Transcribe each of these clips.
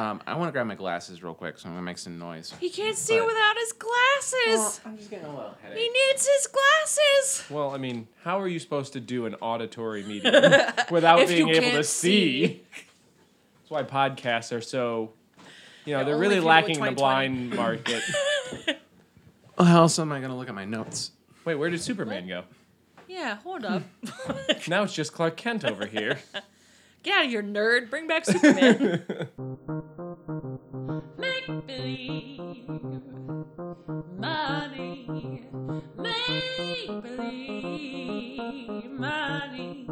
Um, I want to grab my glasses real quick, so I'm gonna make some noise. He can't see But- without his glasses. I'm just getting a little headache. he needs his glasses. Well, I mean, how are you supposed to do an auditory medium without If being you able can't to see? see. That's why podcasts are so. You know, Yeah, they're only really if you go lacking with the blind market. Well, how else am I gonna look at my notes? Wait, where did Superman go? Yeah, hold up. Now it's just Clark Kent over here. Get out of here, nerd. Bring back Superman. Make believe money. Make believe money.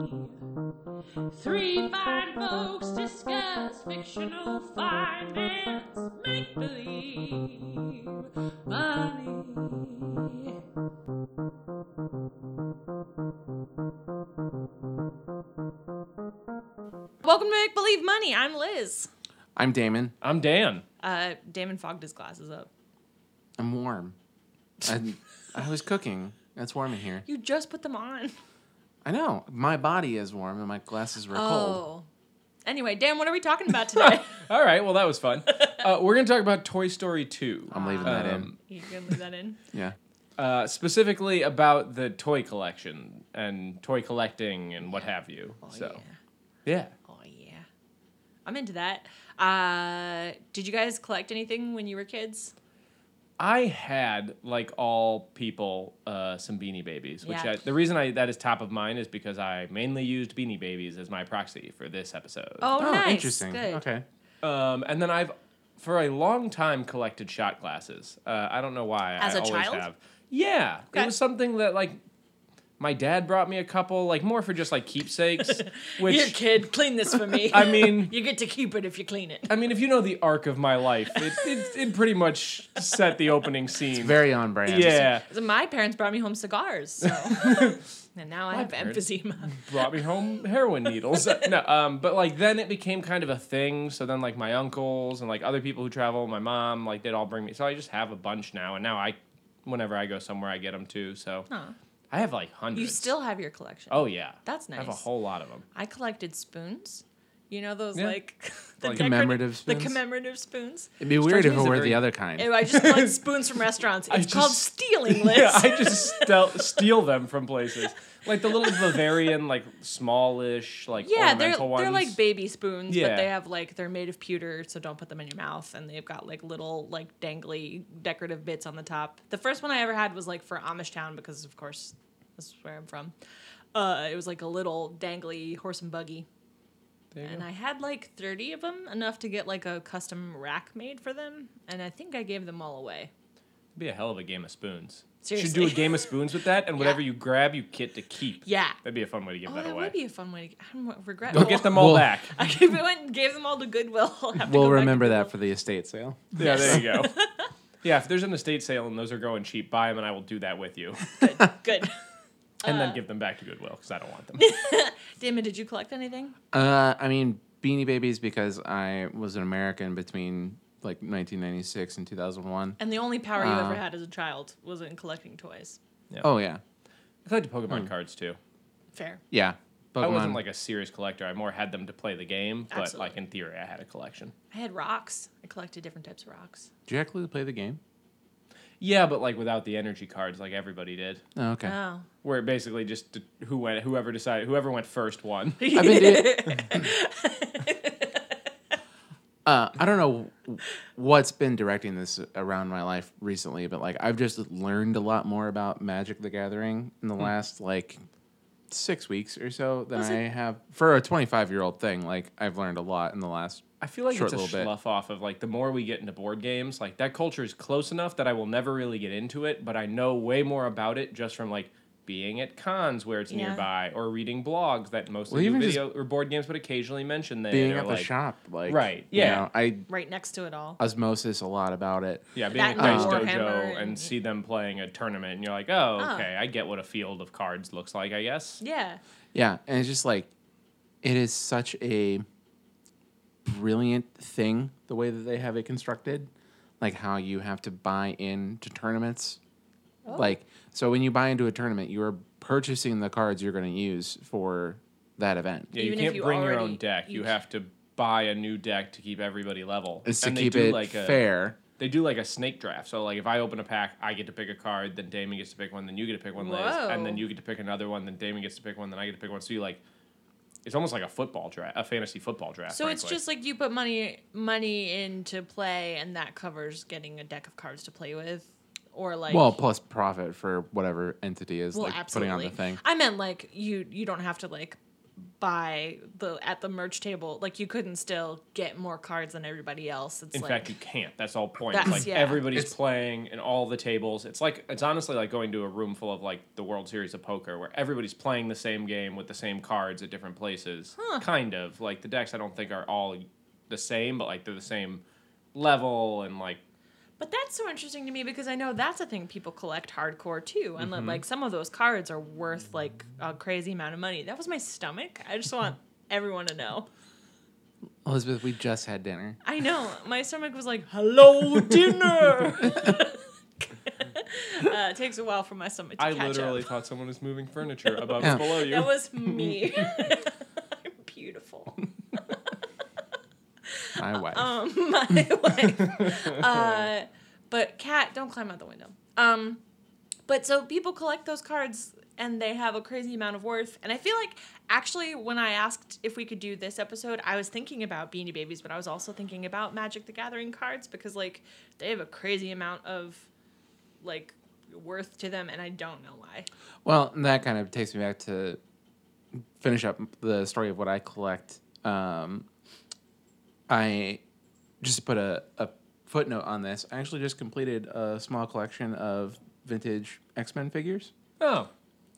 Three fine folks discuss fictional finance. Make believe money. Welcome to Make Believe Money. I'm Liz. I'm Damon. I'm Dan. Uh, Damon fogged his glasses up. I'm warm. I, I was cooking. It's warm in here. You just put them on. I know. My body is warm and my glasses were cold. Oh. Anyway, Dan, what are we talking about today? All right, well, that was fun. Uh, we're going to talk about Toy Story 2. I'm leaving that in. Um, you can leave that in. Yeah. uh, specifically about the toy collection and toy collecting and what have you. Oh, so, yeah. Yeah. Oh, yeah. I'm into that. Uh, did you guys collect anything when you were kids? I had, like all people, uh, some Beanie Babies. Which Yeah. I, the reason I that is top of mind is because I mainly used Beanie Babies as my proxy for this episode. Oh, Oh, nice. interesting. Good. Okay. Um, and then I've, for a long time, collected shot glasses. Uh, I don't know why. As I a always child? have. Yeah, Okay. it was something that like my dad brought me a couple, like more for just like keepsakes. which Here, kid, clean this for me. I mean, you get to keep it if you clean it. I mean, if you know the arc of my life, it it, it pretty much set the opening scene. Very on brand. yeah, So my parents brought me home cigars, so and now I have emphysema. brought me home heroin needles. no, um, but like then it became kind of a thing. So then like my uncles and like other people who travel, my mom, like they'd all bring me. So I just have a bunch now, and now I, whenever I go somewhere, I get them too. So Huh. I have like hundreds. You still have your collection. Oh yeah, That's nice. I have a whole lot of them. I collected spoons. You know those Yeah. like the Like decorative- commemorative The spoons? commemorative spoons. It'd be weird if me it were very- the other kind. Ew, I just collect spoons from restaurants. It's I called just- stealing, Liz. Yeah, I just stel- steal them from places. Like the little Bavarian, like smallish, like Yeah, they're ones. they're like baby spoons, but they have like they're made of pewter, so don't put them in your mouth. And they've got like little like dangly decorative bits on the top. The first one I ever had was like for Amish Town because of course this is where I'm from. Uh, it was like a little dangly horse and buggy, and go. I had like 30 of them, enough to get like a custom rack made for them. And I think I gave them all away. It'd be a hell of a game of spoons. Should do a game of spoons with that, and whatever you grab, you get to keep. Yeah. That'd be a fun way to give Oh, that that away. would be a fun way to. I don't regret. Go get them all Well- back. I gave, went gave them all to Goodwill. I'll have we'll back to remember that for the estate sale. Yeah, there you go. yeah, if there's an estate sale and those are going cheap, buy them, and I will do that with you, Good. and Uh. then give them back to Goodwill because I don't want them. Damon, did you collect anything? Uh, I mean, Beanie Babies because I was an American between like 1996 and 2001. And the only power you Uh, ever had as a child was in collecting toys. Yeah. Oh yeah, I collected Pokemon cards too. Fair. yeah. Pokemon. I wasn't like a serious collector. I more had them to play the game, but Absolutely. like in theory, I had a collection. I had rocks. I collected different types of rocks. Did you actually play the game? Yeah, but like without the energy cards, like everybody did. Oh, okay. Oh. Where basically just who went, whoever decided, whoever went first won. I've been uh, I don't know what's been directing this around my life recently, but like I've just learned a lot more about Magic the Gathering in the last like six weeks or so than Was I it- have for a 25 year old thing. Like I've learned a lot in the last. I feel like it's a little bit. slough off of like the more we get into board games, like that culture is close enough that I will never really get into it, but I know way more about it just from like being at cons where it's Yeah. nearby or reading blogs that mostly Well, do even video or board games would occasionally mention them. Being or at the shop, like Right, you yeah. know, I right next to it all. osmosis a lot about it. Yeah, being That at and Dice Dojo and, and- see them playing a tournament and you're like, oh, Oh. okay, I get what a field of cards looks like, I guess. Yeah. Yeah, and it's just like it is such a brilliant thing the way that they have it constructed, like how you have to buy into tournaments. Oh. Like so, when you buy into a tournament, you are purchasing the cards you're going to use for that event. Yeah, you if can't you bring your own deck. you You have to buy a new deck to keep everybody level. Is to And they keep do it like a- fair. They do like a snake draft. So like if I open a pack, I get to pick a card, then Damon gets to pick one, then you get to pick one, Liz, and then you get to pick another one, then Damon gets to pick one, then I get to pick one. So you like, it's almost like a football draft, a fantasy football draft. So it's just like you put money money into play, and that covers getting a deck of cards to play with, or like Well, plus profit for whatever entity is well, like absolutely. putting on the thing. I meant like you you don't have to like buy the at the merch table. Like you couldn't still get more cards than everybody else. It's In like fact, you can't. That's all point. That's- like yeah. everybody's It's- playing and all the tables. It's like it's honestly like going to a room full of like the World Series of Poker where everybody's playing the same game with the same cards at different places. Kind of like the decks. I don't think are all the same, but like they're the same level and like But that's so interesting to me because I know that's a thing people collect hardcore too, and Mm-hmm. like some of those cards are worth like a crazy amount of money. That was my stomach. I just want everyone to know. Elizabeth, we just had dinner. I know my stomach was like, "Hello, dinner." uh, it takes a while for my stomach to I catch literally up. thought someone was moving furniture above Yeah. and below you. That was me. I'm beautiful. My wife. um, my wife. Uh, but cat, don't climb out the window. Um, but so people collect those cards and they have a crazy amount of worth. And I feel like actually, when I asked if we could do this episode, I was thinking about Beanie Babies, but I was also thinking about Magic the Gathering cards because like they have a crazy amount of like worth to them, and I don't know why. Well, that kind of takes me back to finish up the story of what I collect. Um, I just put a, a footnote on this. I actually just completed a small collection of vintage X Men figures. oh.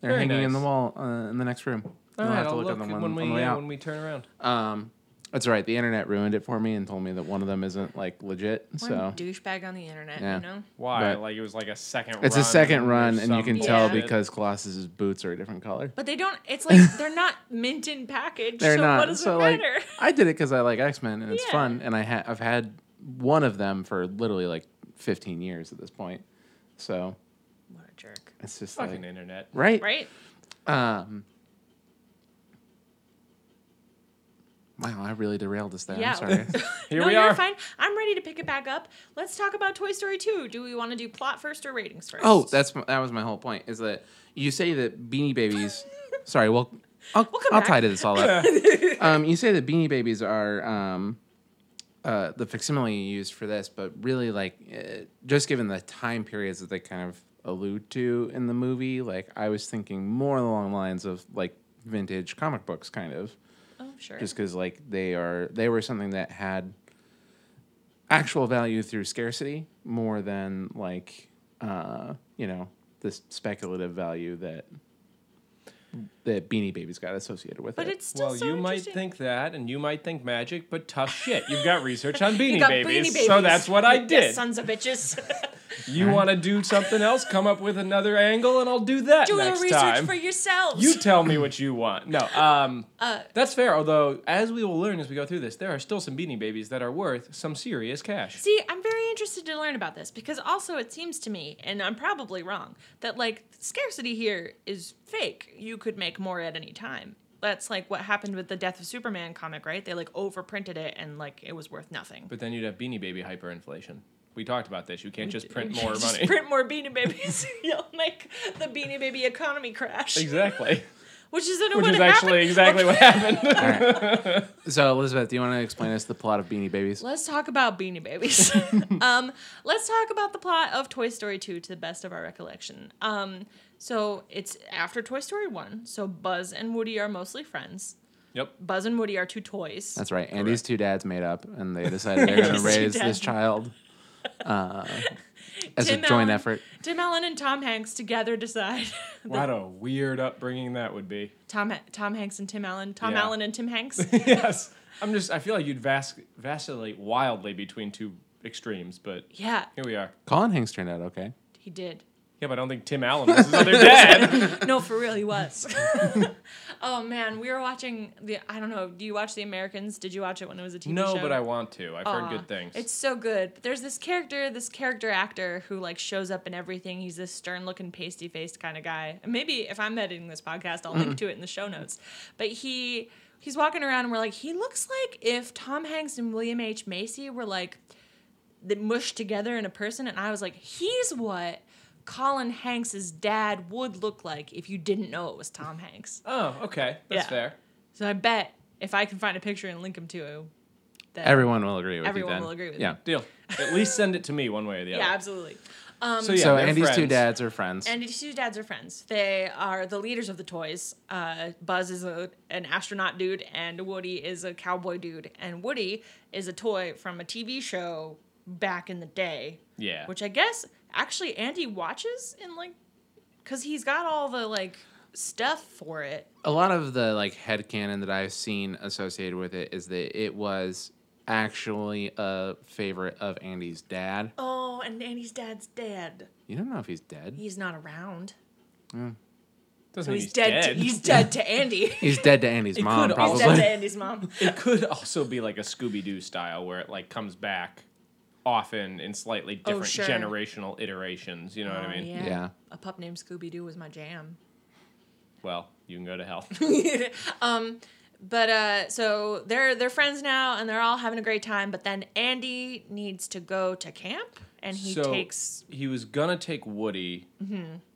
They're Very hanging in the wall uh, in the next room. All You'll right, have to I'll look look at them when, on, we on the way uh, out. when we turn around. Um, that's right. The internet ruined it for me and told me that one of them isn't like legit. One So douchebag on the internet, Yeah. you know. Why? But- like it was like a second. it's run a second run, and you some can tell because Colossus's boots are a different color. But they don't. It's like they're not mint in package. They're so not. What does so it like, matter? I did it because I like X Men and it's Yeah. fun, and I ha- I've had one of them for literally like 15 years at this point. So What a jerk. it's just fucking like internet. right. Right? Um. Wow, I really derailed us there. Yeah. I'm sorry. Here no, we you're fine. I'm ready to pick it back up. Let's talk about Toy Story 2. Do we want to do plot first or ratings first? oh, that's that was my whole point. Is that you say that Beanie Babies? sorry, well, I'll, We'll come I'll back. tie to this all up. um, you say that Beanie Babies are um, uh, the facsimile you used for this, but really, like, uh, just given the time periods that they kind of allude to in the movie, like, I was thinking more along the lines of like vintage comic books, kind of, sure. just because like they are they were something that had actual value through scarcity more than like uh, you know this speculative value that that Beanie Babies got associated with but it. it's still Well, so you might think that, and you might think magic, but tough shit. You've got research on Beanie, You got babies, Beanie so that's what I You did. sons of bitches. You want to do something else? Come up with another angle, and I'll do that do the next research time. for yourselves. You tell me what you want. No, um, Uh, that's fair. Although, as we will learn as we go through this, there are still some Beanie Babies that are worth some serious cash. See, I'm very interested to learn about this because also it seems to me, and I'm probably wrong, that like scarcity here is fake. You could make more at any time. That's like what happened with the Death of Superman comic, right? They like overprinted it and like it was worth nothing. But then you'd have Beanie Baby hyperinflation. We talked about this. You can't just print more Just money. print more Beanie Babies. You'll make the Beanie Baby economy crash. exactly. Which is in Which what is happened. actually exactly what happened. So, Elizabeth, do you want to explain us the plot of Beanie Babies? Let's talk about Beanie Babies. um, let's talk about the plot of Toy Story 2 to the best of our recollection. Um, so it's after Toy Story 1. So Buzz and Woody are mostly friends. yep. Buzz and Woody are two toys. That's right. Andy's two dads made up, and they decided they're going to raise dads. this child uh, as Tim a joint Allen- effort. Tim Allen and Tom Hanks together decide. What a weird upbringing that would be. Tom Tom Hanks and Tim Allen. Tom Yeah. Allen and Tim Hanks. yes. I'm just. I feel like you'd vas- vacillate wildly between two extremes, but yeah, here we are. Colin Hanks turned out okay. he did. Yeah, but I don't think Tim Allen was his other dad. No, for real, he was. Oh man, we were watching the. I don't know. Do you watch The Americans? Did you watch it when it was a TV no, show? but I want to. I've heard good things. It's so good. But there's this character, this character actor who like shows up in everything. He's this stern looking, pasty faced kind of guy. And maybe if I'm editing this podcast, I'll link to it in the show notes. But he he's walking around and we're like, he looks like if Tom Hanks and William H. Macy were like mushed together in a person. And I was like, he's what Colin Hanks's dad would look like if you didn't know it was Tom Hanks. Oh, okay. That's Yeah. fair. So I bet if I can find a picture and link him to that Everyone will agree with Everyone you. then. will agree with yeah. me. Deal. At least send it to me one way or the other. Yeah, absolutely. Um, So yeah, so they're Andy's two dads are friends. Andy's two dads are friends. They are the leaders of the toys. Uh, Buzz is a, an astronaut dude, and Woody is a cowboy dude. And Woody is a toy from a TV show back in the day, Yeah. which I guess actually Andy watches in like, because he's got all the like stuff for it. a lot of the like headcanon that I've seen associated with it is that it was actually a favorite of Andy's dad. Oh, and Andy's dad's dead. You don't know if he's dead. He's not around. Doesn't So mean he's, dead. To, he's dead to Andy. He's dead to Andy's It mom, could he's dead to. Andy's mom. It could also be like a Scooby Doo style where it like comes back often in slightly different Oh, sure. generational iterations. You know what I Oh, mean? Yeah. Yeah. A pup named Scooby Doo was my jam. Well, you can go to hell. um, but uh, so they're they're friends now, and they're all having a great time. But then Andy needs to go to camp, and he so takes he was gonna take Woody,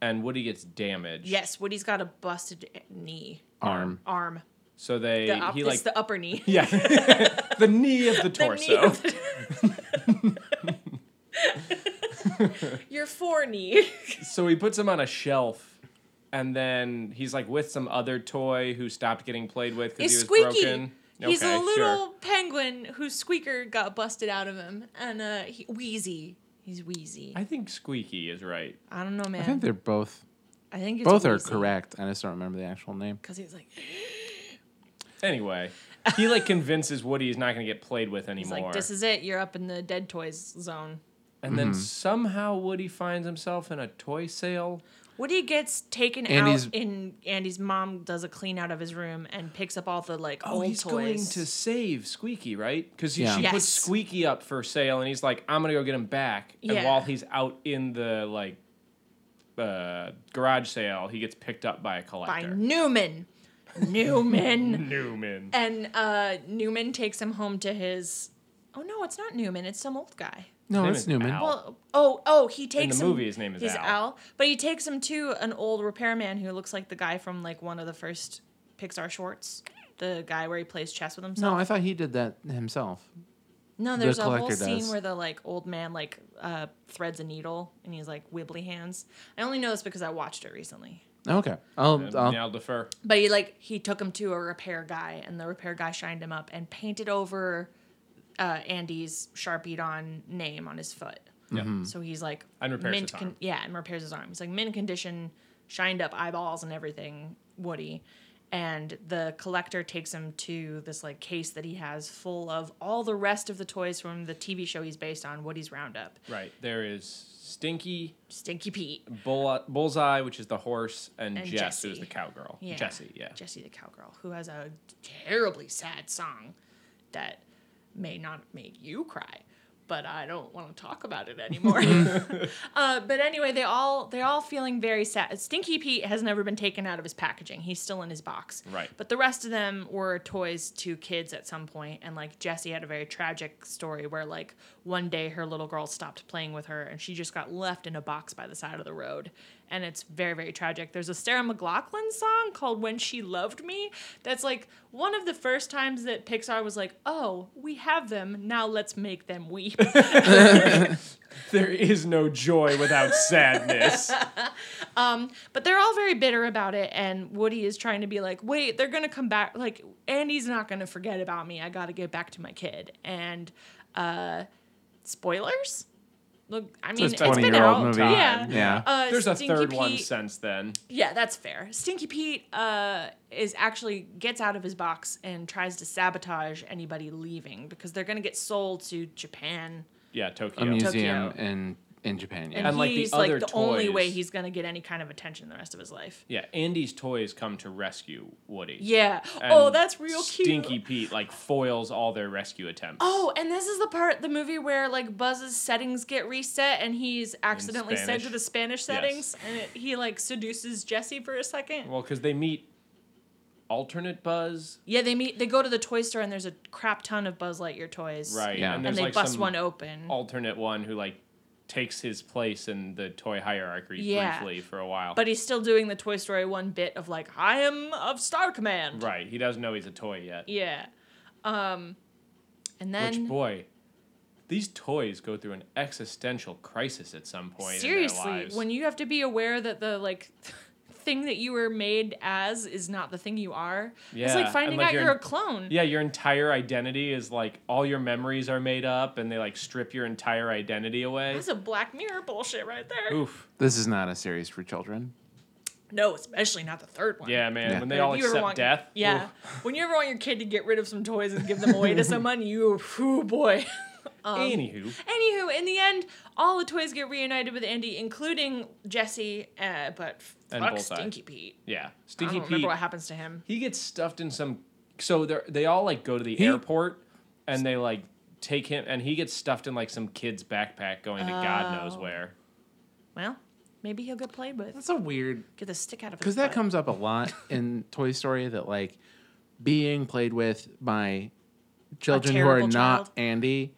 and Woody gets damaged. yes, Woody's got a busted knee Arm. arm. So they The up, he it's like the upper knee. yeah the knee of the The knee torso. of the- Your foreknee. so he puts him on a shelf, and then he's like with some other toy who stopped getting played with because He's he was squeaky. broken. He's Okay, a sure. little penguin whose squeaker got busted out of him, and uh, he, wheezy. He's wheezy. I, I think squeaky is right. I don't know, man. I think they're both I think it's both are wheezy. correct. I just don't remember the actual name. Because he's like, Anyway, he like convinces Woody he's not gonna get played with he's anymore. like, this is it. You're up in the dead toys zone. And then somehow Woody finds himself in a toy sale. Woody gets taken Andy's- out, and Andy's mom does a clean out of his room and picks up all the like Oh, old he's toys. going to save Squeaky, right? Because Yeah. she puts Squeaky up for sale, and he's like, "I'm gonna go get him back." And Yeah. while he's out in the like uh, garage sale, he gets picked up by a collector. by. Newman. Newman. Newman. and uh, Newman takes him home to his. Oh no, it's not Newman. It's some old guy. No, name it's Newman. Al. Well, oh, oh, he takes the him. movie, his name is he's Al. but he takes him to an old repairman who looks like the guy from like one of the first Pixar shorts. The guy where he plays chess with himself. No. I thought he did that himself. No, there's a whole scene does. where the like old man like uh, threads a needle and he's like wibbly hands. I only know this because I watched it recently. Okay, I'll, Uh, I'll I'll defer. But he like he took him to a repair guy, and the repair guy shined him up and painted over uh, Andy's sharpied on name on his foot. Yeah. So he's like And repairs mint his arm. yeah, and repairs his arm. He's like mint condition, shined up eyeballs and everything, Woody. And the collector takes him to this like case that he has full of all the rest of the toys from the TV show he's based on, Woody's Roundup. Right. There is Stinky, Stinky Pete. Bull, Bullseye, which is the horse, and, And Jess, who's the cowgirl. Yeah. Jessie, yeah. Jessie the cowgirl, who has a terribly sad song that may not make you cry, but I don't want to talk about it anymore. uh, but anyway, they all they're all feeling very sad. Stinky Pete has never been taken out of his packaging; he's still in his box. Right. But the rest of them were toys to kids at some point, and like Jessie had a very tragic story where like one day her little girl stopped playing with her, and she just got left in a box by the side of the road, and it's very very tragic. There's a Sarah McLachlan song called "When She Loved Me" that's like one of the first times that Pixar was like, "Oh, we have them now, let's make them weep." There is no joy without sadness. But they're all very bitter about it, and Woody is trying to be like, wait, they're gonna come back. Like, Andy's not gonna forget about me. I gotta get back to my kid. And uh spoilers? Look, I mean, it's it's a been 20 year out. old movie. Yeah. Yeah. Uh, There's a Stinky third one since then. Yeah, that's fair. Stinky Pete uh, is actually gets out of his box and tries to sabotage anybody leaving because they're gonna get sold to Japan. Yeah, Tokyo. a Tokyo. museum Tokyo. in in Japan. Yeah. And, And, like, the he's other like the only way he's gonna get any kind of attention the rest of his life. Yeah, Andy's toys come to rescue Woody. Yeah. And oh, that's real cute. Stinky Pete like foils all their rescue attempts. Oh, and this is the part the movie where like Buzz's settings get reset and he's accidentally sent to the Spanish settings and it, he like seduces Jessie for a second. Well, because they meet alternate Buzz. Yeah, they meet. They go to the toy store and there's a crap ton of Buzz Lightyear toys. Right. Yeah. And, And they like bust some one open. alternate one who like takes his place in the toy hierarchy Yeah. briefly for a while. But he's still doing the Toy Story one bit of like, I am of Star Command. right. He doesn't know he's a toy yet. Yeah. Um, and then Which boy, these toys go through an existential crisis at some point in seriously, their lives. when you have to be aware that the like thing that you were made as is not the thing you are, Yeah. it's like finding like, out you're you're, a clone. yeah, your entire identity is like all your memories are made up, and they like strip your entire identity away. That's a Black Mirror bullshit right there. Oof. This is not a series for children. No, especially not the third one. Yeah, man. Yeah. When they all if you ever accept want- death. Yeah. oof. When you ever want your kid to get rid of some toys and give them away to someone, you, oh boy. Um, Anywho, Anywho, in the end, all the toys get reunited with Andy, including Jessie, uh, but And fuck Bullseye. Stinky Pete. yeah, I Stinky don't Pete. remember what happens to him. he gets stuffed in some. So they they all like go to the He- airport, and they like take him, and he gets stuffed in like some kid's backpack going to God knows Oh. where. Well, maybe he'll get played with. That's a weird Get the stick out of his because that butt. comes up a lot in Toy Story that like being played with by children who are terrible not. Andy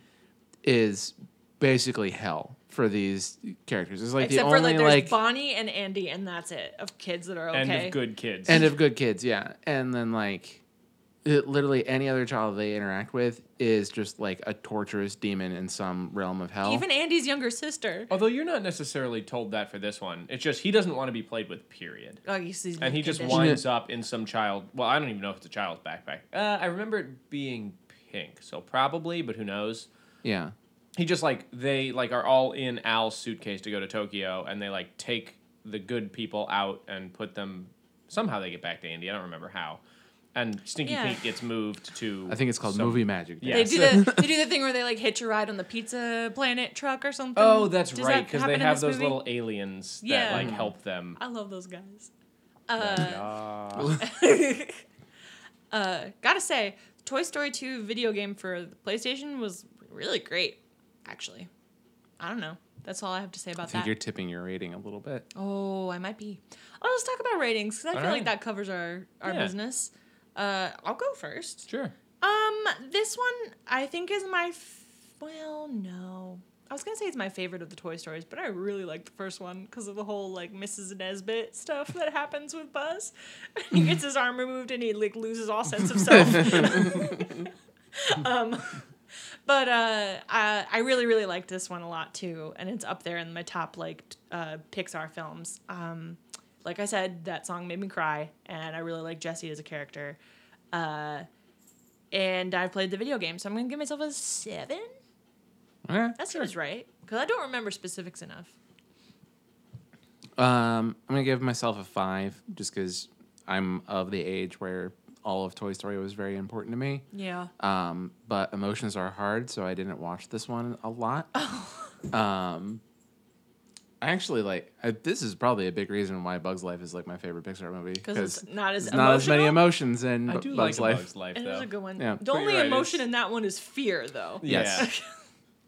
is basically hell for these characters. It's like Except the for only like there's like Bonnie and Andy, and that's it of kids that are okay. End of good kids. And of good kids, yeah. And then like it, literally any other child they interact with is just like a torturous demon in some realm of hell. Even Andy's younger sister. Although you're not necessarily told that for this one. It's just he doesn't want to be played with, period. Oh, he's, he's And he just conditioned. winds up in some child. Well, I don't even know if it's a child's backpack. Uh, I remember it being pink, so probably, but who knows? Yeah. He just like they like are all in Al's suitcase to go to Tokyo, and they like take the good people out and put them. Somehow they get back to Andy. I don't remember how. And Stinky Yeah. Pete gets moved to. I think it's called some- movie magic. Yeah. They Yes. do the they do the thing where they like hitch a ride on the Pizza Planet truck or something. Oh, that's Does right, that because happen they in have this those movie? little aliens Yeah. that like help them. I love those guys. Uh, uh, gotta say, Toy Story 2 video game for the PlayStation was really great, actually. I don't know. That's all I have to say I about think that. you're tipping your rating a little bit. Oh, I might be. Oh, let's talk about ratings because I feel like that covers our, our Yeah. business. Uh, I'll go first. Sure. Um, this one I think is my f- well, no. I was gonna say it's my favorite of the Toy Stories, but I really like the first one because of the whole like Mrs. Nesbitt stuff that happens with Buzz. he gets his arm removed and he like loses all sense of self. um, but uh, I, I really really liked this one a lot too, and it's up there in my top like uh, Pixar films. Um, like I said, that song made me cry, and I really like Jessie as a character. Uh, and I've played the video game, so I'm gonna give myself a seven. Yeah. That seems right because I don't remember specifics enough. Um, I'm gonna give myself a five, just because I'm of the age where all of Toy Story was very important to me. Yeah. Um, but emotions are hard, so I didn't watch this one a lot. Um, I actually like. I, this is probably a big reason why Bugs Life is like my favorite Pixar movie Because it's not as there's not as many emotions in I Bu- do Bugs like a Life. Bug's Life It though. is a good one. Yeah. The But only right, emotion it's- in that one is fear, though. Yes. Yeah.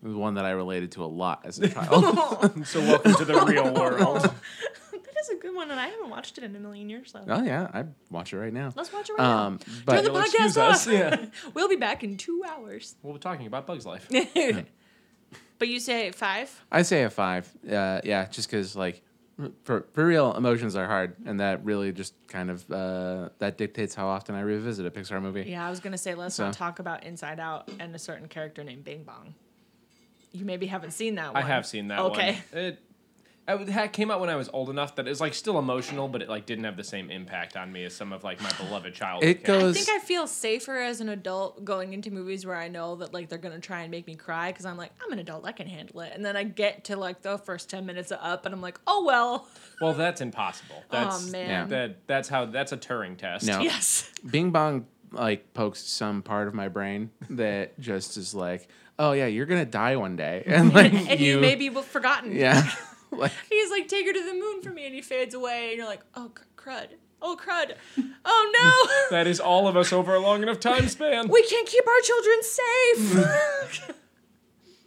It was one that I related to a lot as a child. so welcome to the real world. That is a good one, and I haven't watched it in a million years. So oh yeah, I'd watch it right now. let's watch it right Um, now. but Turn the You'll podcast off. us, yeah. we'll be back in two hours. We'll be talking about Bug's Life. but you say five? I say a five. Uh, yeah, just because like for for real, emotions are hard, and that really just kind of uh, that dictates how often I revisit a Pixar movie. Yeah, I was gonna say let's So- not talk about Inside Out and a certain character named Bing Bong. You maybe haven't seen that one. I have seen that Okay. one. It, it came out when I was old enough that it's like still emotional, but it like didn't have the same impact on me as some of like my beloved childhood. It goes- I think I feel safer as an adult going into movies where I know that like they're gonna try and make me cry because I'm like I'm an adult I can handle it and then I get to like the first ten minutes of Up and I'm like oh well Well, that's impossible. That's, oh, man. That that's how that's a Turing test. No. yes Bing Bong like pokes some part of my brain that just is like, oh yeah, you're gonna die one day, and like and you, you maybe w- forgotten yeah, like he's like take her to the moon for me and he fades away and you're like oh crud oh crud oh no That is all of us over a long enough time span. we can't keep our children safe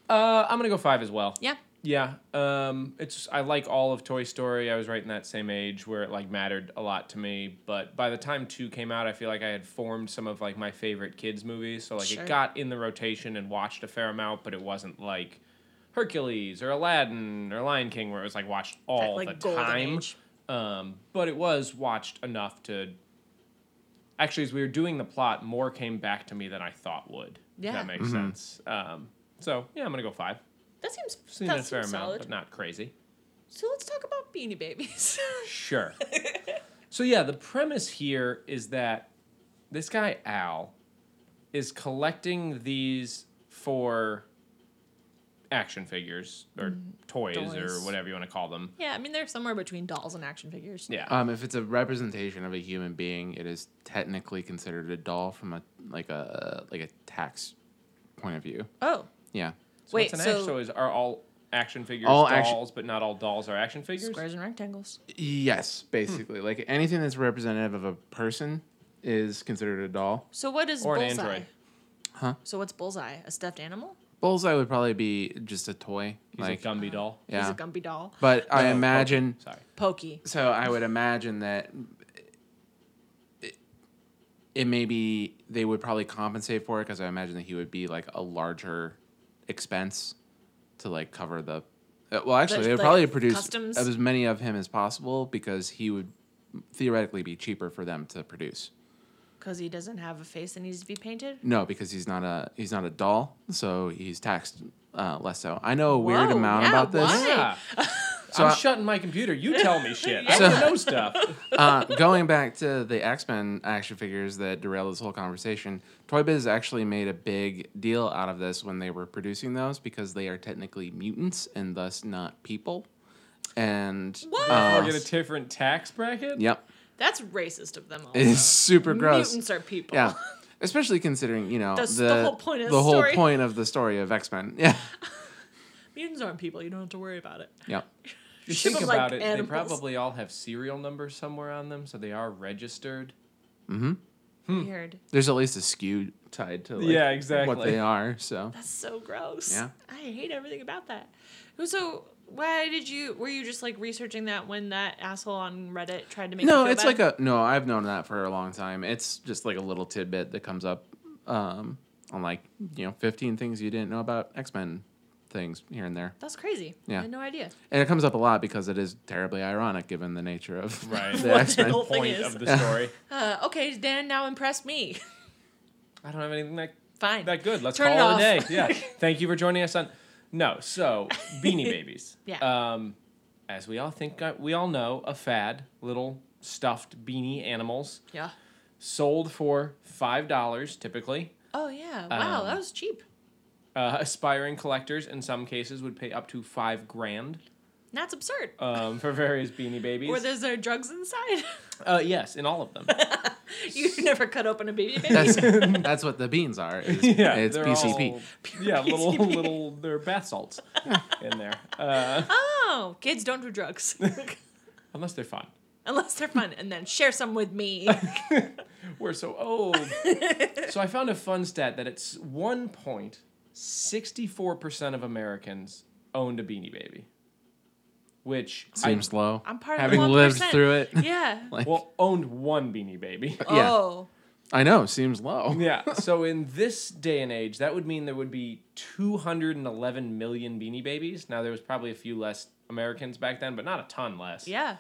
Uh, I'm gonna go five as well. yeah Yeah, um, it's I like all of Toy Story. I was right in that same age where it like mattered a lot to me. But by the time two came out, I feel like I had formed some of like my favorite kids movies. So like Sure. it got in the rotation and watched a fair amount, but it wasn't like Hercules or Aladdin or Lion King where it was like watched all like, the time. age. Um, but it was watched enough to. Actually, as we were doing the plot, more came back to me than I thought would. Yeah. that makes sense. Um, so yeah, I'm gonna go five. That seems, Seen that a fair seems amount, solid. but not crazy. So let's talk about Beanie Babies. Sure. so yeah, the premise here is that this guy Al is collecting these for action figures or toys, or whatever you want to call them. yeah, I mean they're somewhere between dolls and action figures. Yeah. Um, if it's a representation of a human being, it is technically considered a doll from a like a like a tax point of view. Oh, Yeah. so wait, what's an so- action, so is are all action figures All dolls, action- but not all dolls are action figures? squares and rectangles. Yes, basically, like anything that's representative of a person is considered a doll. So what is Or an Bullseye? android. Huh? So what's Bullseye? A stuffed animal? Bullseye would probably be just a toy. He's like a Gumby doll. yeah. He's a Gumby doll. but I No, okay, imagine. Sorry. Pokey. So I would imagine that it, it may be they would probably compensate for it because I imagine that he would be like a larger expense to like cover the. uh, Well, actually, The- they would like, probably produce customs? as many of him as possible because he would theoretically be cheaper for them to produce. Because he doesn't have a face that needs to be painted? No, because he's not a he's not a doll, so he's taxed uh, less. So I know a weird Whoa, amount yeah, about this. why? Yeah. So I'm I- shutting my computer. You tell me shit. I So- know stuff. uh, going back to the X Men action figures that derailed this whole conversation, Toy Biz actually made a big deal out of this when they were producing those because they are technically mutants and thus not people. And What? uh, Or get a different tax bracket. yep, That's racist of them all. it is super gross. Mutants are people. Yeah, especially considering you know That's the the whole point of the the whole story. point of the story of X Men. Yeah, Mutants aren't people. You don't have to worry about it. yep. you Ship think 'em like about it, they probably all have serial numbers somewhere on them, so they are registered. Mm-hmm. Weird. There's at least a SKU tied to like, Yeah, exactly. what they are. So That's so gross. Yeah. I hate everything about that. So why did you? Were you just like researching that when that asshole on Reddit tried to make? no, you it's bad? like a no. I've known that for a long time. It's just like a little tidbit that comes up um, on like you know 15 things you didn't know about X Men things here and there, That's crazy. Yeah. I had no idea. and it comes up a lot because it is terribly ironic given the nature of Right. the What X the Men. hell- Point of the story. Uh, okay, Dan now impress me. I don't have anything that Fine. that good. Let's Turn it call it, a day. Yeah. Thank you for joining us on. No, so Beanie Babies. Yeah. Um, as we all think, uh, we all know, a fad. Little stuffed beanie animals yeah. sold for five dollars typically. Oh yeah. Wow, Um, that was cheap. Uh, aspiring collectors in some cases would pay up to five grand That's absurd. um, for various Beanie Babies. Or there's there drugs inside. uh, yes, in all of them. you never cut open a baby baby. That's that's what the beans are. Is, yeah, it's they're PCP. all- yeah, little little they're bath salts in there, uh, oh, kids don't do drugs unless they're fun. unless they're fun, and then share some with me. We're so old. so I found a fun stat that it's one point sixty four percent of Americans owned a Beanie Baby, which Seems low. I'm part of Having the lived through it. Yeah. Like, well owned one Beanie Baby. yeah. Oh. I know. Seems low. yeah. So in this day and age, that would mean there would be 211 million Beanie Babies. Now there was probably a few less Americans back then, but not a ton less. Yeah.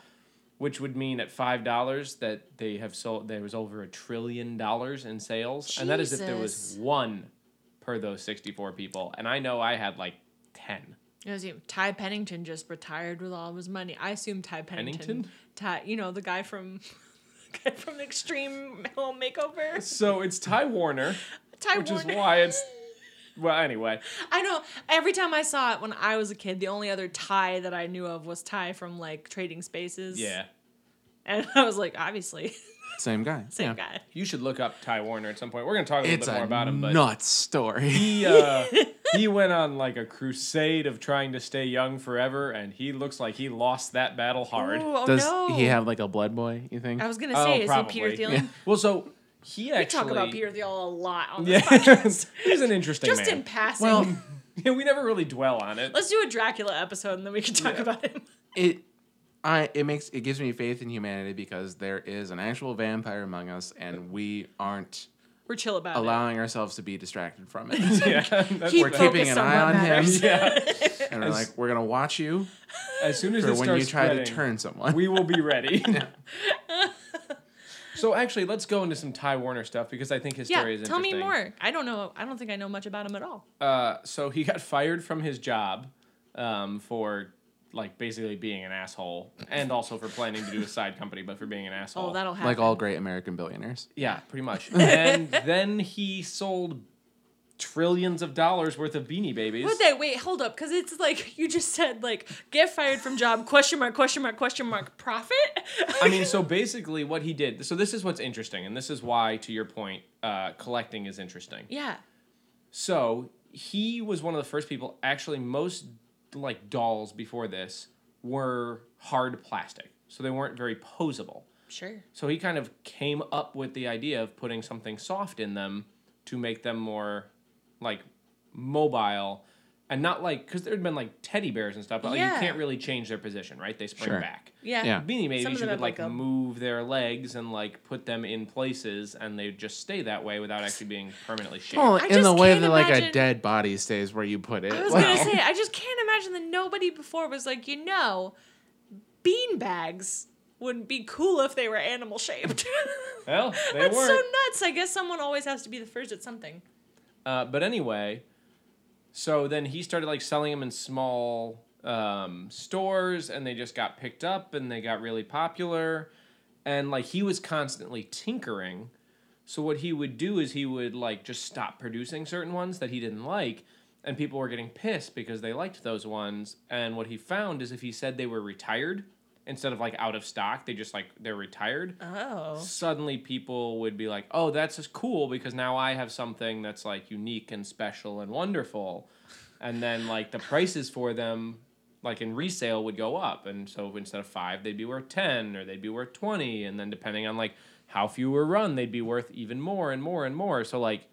Which would mean at five dollars that they have sold. There was over a trillion dollars in sales, and that is if there was one per those 64 people. And I know I had like 10. Was you. Ty Pennington just retired with all of his money. I assume Ty Pennington. Pennington? Ty, you know the guy from, guy from Extreme Home Makeover. So it's Ty Warner, Ty Warner. which Warner. is why it's. Well, anyway, I know. Every time I saw it when I was a kid, the only other Ty that I knew of was Ty from like Trading Spaces. yeah. And I was like, obviously, Same guy. same yeah. guy. You should look up Ty Warner at some point. We're gonna talk a little It's bit a more about him, but nuts story. he uh, he went on like a crusade of trying to stay young forever, and he looks like he lost that battle hard. Ooh, oh Does no. he have like a blood boy? You think? I was gonna Oh, say, is probably. he Peter Thielen? Yeah. Well, so he We actually talk about Peter Thiel a lot on Yeah, this podcast. he's an interesting Just man. in passing. Well, Yeah, we never really dwell on it. Let's do a Dracula episode and then we can talk Yeah. about him. it I it makes it gives me faith in humanity because there is an actual vampire among us and we aren't We're chill about allowing ourselves to be distracted from it. yeah, that's We're keeping an eye what on him. Yeah. and we're As- like, we're gonna watch you As soon as for it when starts you try to turn someone. we will be ready. so actually, let's go into some Ty Warner stuff because I think his yeah, story is interesting. tell me more. I don't know. I don't think I know much about him at all. Uh, so he got fired from his job um, for like basically being an asshole, and also for planning to do a side company, but for being an asshole. Oh, that'll happen. like all great American billionaires. Yeah, pretty much. and then he sold trillions of dollars worth of Beanie Babies. What they wait, hold up, because it's like you just said like get fired from job question mark question mark question mark profit. I mean, so basically, what he did. So this is what's interesting, and this is why, to your point, uh, collecting is interesting. yeah, So he was one of the first people. Actually, most like dolls before this were hard plastic, so they weren't very posable. sure. So he kind of came up with the idea of putting something soft in them to make them more like mobile and not like because there had been like teddy bears and stuff, but like, Yeah. you can't really change their position, right? They spring Sure. back. Yeah. Yeah. Beanie Some Babies, you them could have, like like, a- move their legs and like put them in places, and they just stay that way without actually being permanently shaped. Well, I in the just way can't that like a imagine- dead body stays where you put it. I was Like- gonna say, I just can't imagine that nobody before was like, you know, bean bags wouldn't be cool if they were animal shaped. well, they That's so weren't. nuts. I guess someone always has to be the first at something. Uh, but anyway, so then he started like selling them in small um, stores, and they just got picked up, and they got really popular, and like he was constantly tinkering. So what he would do is he would like just stop producing certain ones that he didn't like, and people were getting pissed because they liked those ones. And what he found is if he said they were retired instead of like out of stock, they just like they're retired Oh. suddenly people would be like, "Oh, that's just cool because now I have something that's like unique and special and wonderful." And then like the prices for them like in resale would go up and so instead of 5 they'd be worth 10 or they'd be worth 20 and then depending on like how few were run they'd be worth even more and more and more. So like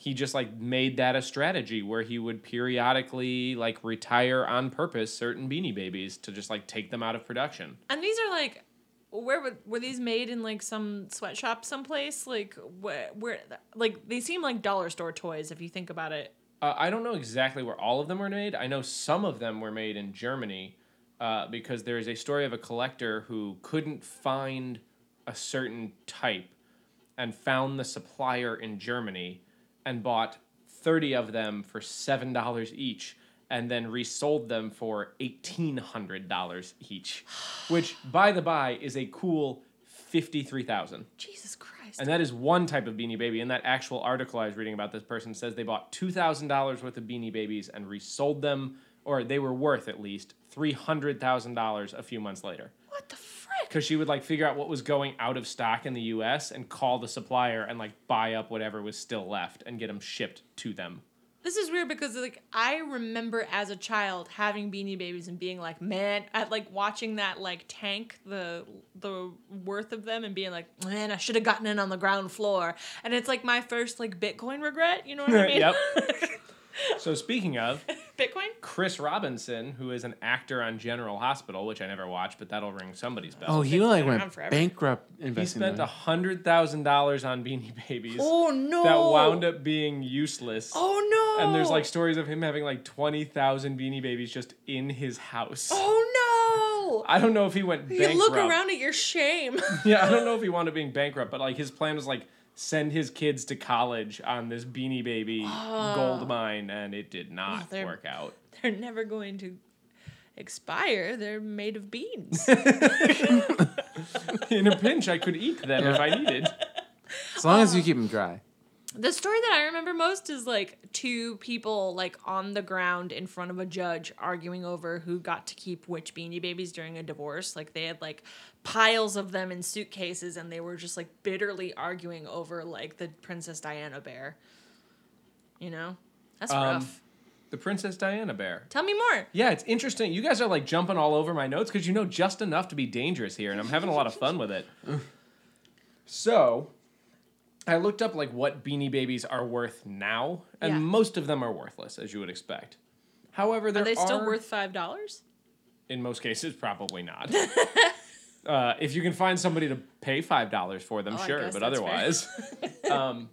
he just like made that a strategy where he would periodically like retire on purpose certain beanie babies to just like take them out of production. And these are like, where were, were these made in like some sweatshop someplace? Like where, where like they seem like dollar store toys if you think about it. Uh, I don't know exactly where all of them were made. I know some of them were made in Germany uh, because there is a story of a collector who couldn't find a certain type and found the supplier in Germany and bought 30 of them for $7 each and then resold them for $1,800 each, which, by the by, is a cool 53000 Jesus Christ. and that is one type of beanie baby. And that actual article I was reading about this person says they bought two thousand dollars worth of beanie babies and resold them, or they were worth at least three hundred thousand dollars a few months later. what the frick? Because she would like figure out what was going out of stock in the U.S. and call the supplier and like buy up whatever was still left and get them shipped to them. This is weird because like I remember as a child having beanie babies and being like, man, at like watching that like tank the the worth of them and being like, man, I should have gotten in on the ground floor. And it's like my first like Bitcoin regret. You know what I mean? Yep. So speaking of Bitcoin. Chris Robinson, who is an actor on General Hospital, which I never watched, but that'll ring somebody's bell. Oh, he It's like been around went forever. bankrupt he investing. spent in a hundred thousand dollars on Beanie Babies. Oh no. that wound up being useless. Oh no. And there's like stories of him having like 20,000 beanie babies just in his house. Oh no! I don't know if he went no. bankrupt. You look around at your shame. Yeah, I don't know if he wound up being bankrupt, but like his plan was like send his kids to college on this beanie baby gold mine and it did not they're- work out. They're never going to expire. They're made of beans. in a pinch I could eat them if I needed. As long as you um, keep them dry. The story that I remember most is like two people like on the ground in front of a judge arguing over who got to keep which beanie babies during a divorce. Like they had like piles of them in suitcases and they were just like bitterly arguing over like the Princess Diana bear. You know? That's Um, rough. The Princess Diana bear. Tell me more. Yeah, it's interesting. You guys are like jumping all over my notes because you know just enough to be dangerous here, and I'm having a lot of fun with it. So, I looked up like what Beanie Babies are worth now, and Yeah. most of them are worthless, as you would expect. However, there Are they still worth five dollars? in most cases probably not. uh, if you can find somebody to pay five dollars for them, Oh, I sure, guess but that's fair. otherwise, um,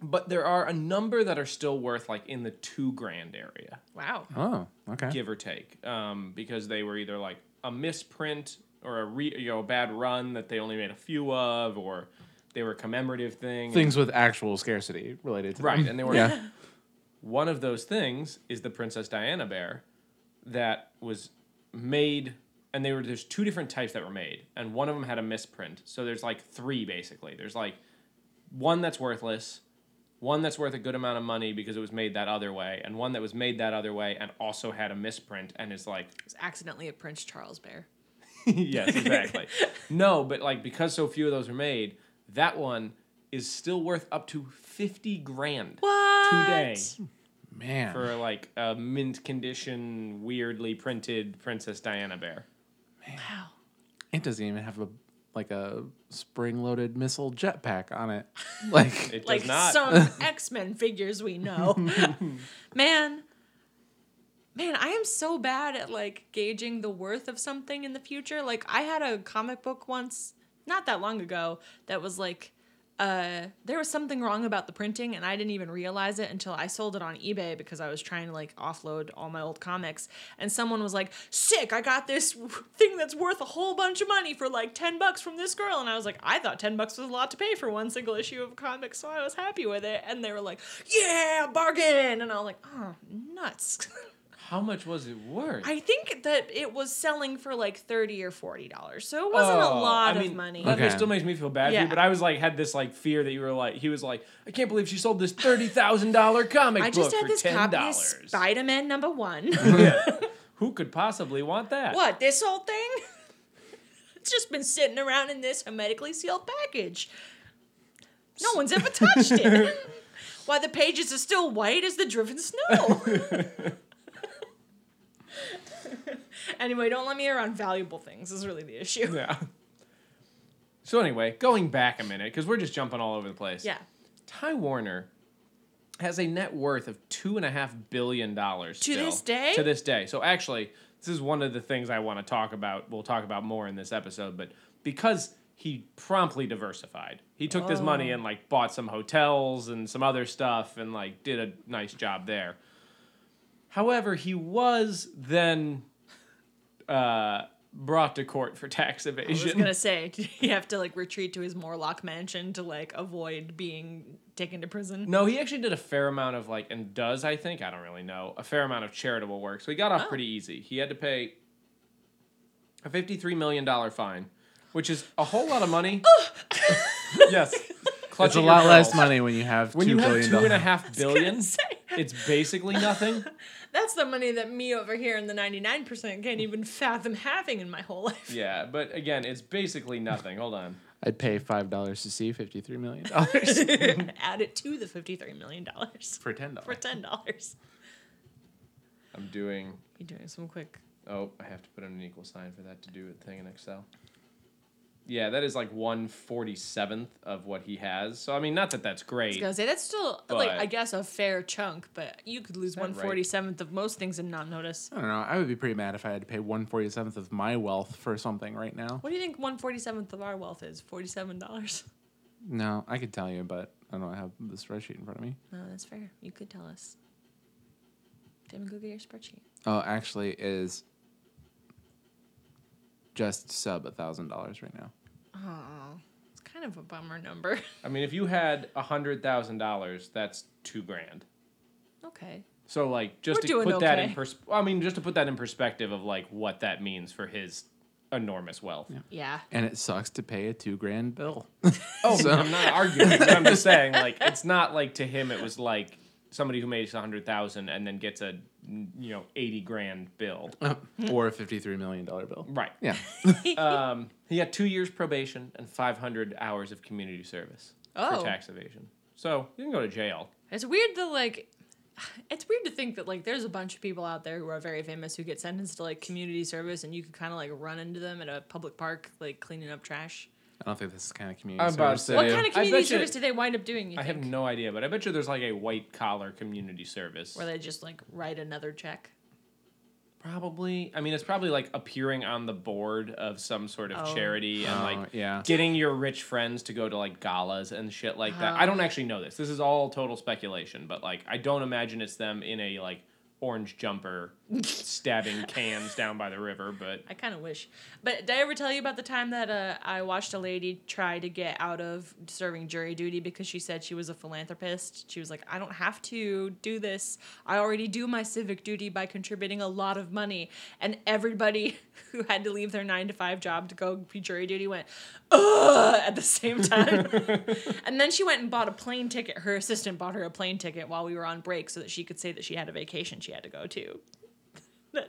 but there are a number that are still worth like in the two grand area, Wow. Oh, okay. give or take, um, because they were either like a misprint or a re- you know a bad run that they only made a few of, or they were commemorative things. Things with actual scarcity related to Right, them. and they were yeah. one of those things is the Princess Diana bear that was made and they were there's two different types that were made and one of them had a misprint. So there's like three basically. There's like one that's worthless, one that's worth a good amount of money because it was made that other way, and one that was made that other way and also had a misprint and is like It's accidentally a Prince Charles bear. yes, exactly. no, but like because so few of those are made, that one is still worth up to 50 grand What? today Man. for like a mint condition, weirdly printed Princess Diana bear. Wow. it doesn't even have a like a spring loaded missile jetpack on it. Like It Like does not. some X Men figures we know. man, man, I am so bad at like gauging the worth of something in the future. Like I had a comic book once, not that long ago, that was like uh, there was something wrong about the printing and I didn't even realize it until I sold it on eBay because I was trying to like offload all my old comics and someone was like, "Sick, I got this thing that's worth a whole bunch of money for like 10 bucks from this girl." And I was like, "I thought 10 bucks was a lot to pay for one single issue of comics, so I was happy with it." And they were like, "Yeah, bargain." And I was like, "Oh, nuts." How much was it worth? I think that it was selling for like 30 or 40 dollars. So it wasn't a Oh, lot I of money. That Okay. still makes me feel bad for you, but I was like, had this like fear that you were like, he was like, I can't believe she sold this thirty thousand dollar comic book. I book just had for this ten copy of dollars. Spider Man number one. Who could possibly want that? what, this whole thing? It's just been sitting around in this hermetically sealed package. No one's ever touched it. Why the pages are still white as the driven snow. anyway, don't let me around valuable things is really the issue. Yeah. So anyway, going back a minute because we're just jumping all over the place. Yeah. Ty Warner has a net worth of two and a half billion dollars To still. this day? To this day. So actually, this is one of the things I want to talk about. We'll talk about more in this episode, but because he promptly diversified, he took this Oh. money and like bought some hotels and some other stuff and like did a nice job there. However, he was then uh, brought to court for tax evasion. I was gonna say, did he have to like retreat to his Morlock mansion to like avoid being taken to prison? No, he actually did a fair amount of like, and does I think I don't really know a fair amount of charitable work. So he got off Oh. pretty easy. He had to pay a fifty-three million dollar fine, which is a whole lot of money. yes, it's a lot less money when you have When two you have billion two and a half billion, Say, it's basically nothing. That's the money that me over here in the 99% can't even fathom having in my whole life. Yeah, but again, it's basically nothing. Hold on. I'd pay five dollars to see fifty three million dollars Add it to the $53 million for ten dollars. for $10. I'm doing. You're doing some quick. Oh, I have to put in an equal sign for that to do a thing in Excel. Yeah, that is like one forty seventh of what he has. So I mean, not that that's great. I was great. gonna say that's still like I guess a fair chunk, but you could lose one forty seventh of most things and not notice. I don't know. I would be pretty mad if I had to pay one forty seventh of my wealth for something right now. What do you think one forty seventh of our wealth is? Forty seven dollars. No, I could tell you, but I don't have the spreadsheet in front of me. No, that's fair. You could tell us. Tim, go get your spreadsheet. Oh, actually, it is just sub a thousand dollars right now. Oh, it's kind of a bummer number. I mean, if you had a hundred thousand dollars, that's two grand. okay. So like, just We're to doing put that in okay. pers- I mean, just to put that in perspective of like what that means for his enormous wealth. Yeah. And it sucks to pay a two grand bill. Oh, So- I'm not arguing. I'm just saying, like, it's not like to him it was like somebody who makes a hundred thousand and then gets a you know eighty grand bill. or a fifty three million dollar bill. Right. Yeah. Um, he got two years probation and five hundred hours of community service Oh. for tax evasion. So you can go to jail. It's weird to like it's weird to think that like there's a bunch of people out there who are very famous who get sentenced to like community service and you could kind of like run into them at a public park like cleaning up trash. I don't think this is kind of community I'm about to service. say- What do. kind of I community bet you- service do they wind up doing? You I have think? no idea, but I bet you there's like a white collar community service. Where they just like write another check. Probably. I mean, it's probably like appearing on the board of some sort of Oh. charity and Oh, like yeah. getting your rich friends to go to like galas and shit like that. I oh. don't actually know this. This is all total speculation, but like I don't imagine it's them in a like orange jumper stabbing cans down by the river, but I kind of wish. But did I ever tell you about the time that uh, I watched a lady try to get out of serving jury duty because she said she was a philanthropist? She was like, I don't have to do this. I already do my civic duty by contributing a lot of money. And everybody who had to leave their nine to five job to go be jury duty went, ugh, at the same time. and then she went and bought a plane ticket. Her assistant bought her a plane ticket while we were on break so that she could say that she had a vacation she had to go to.